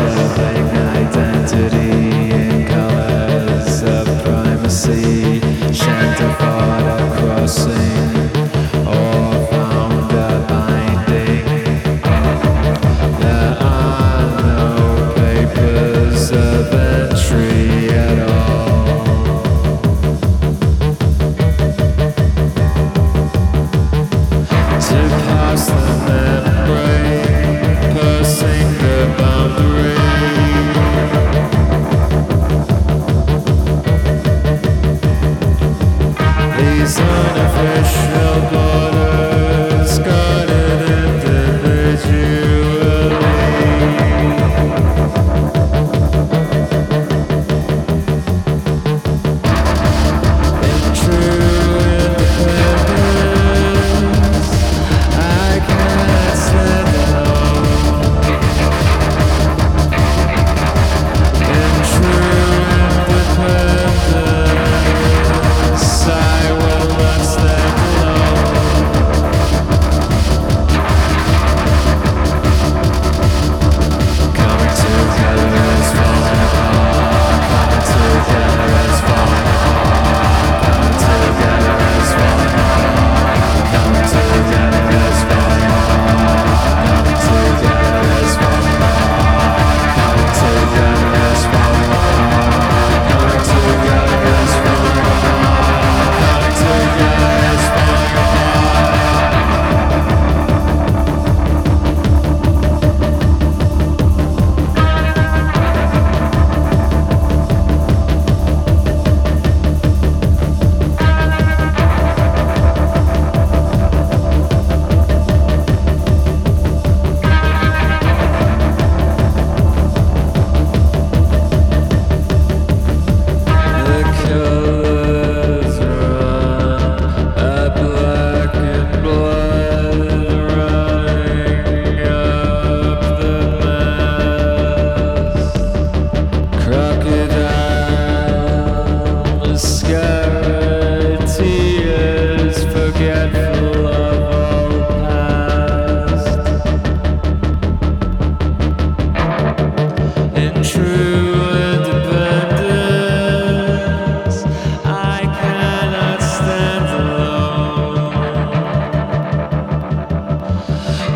myself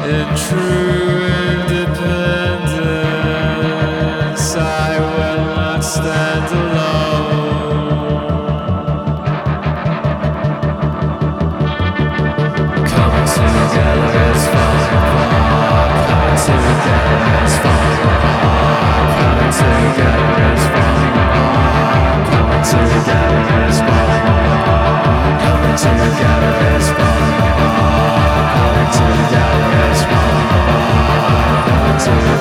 together Peace.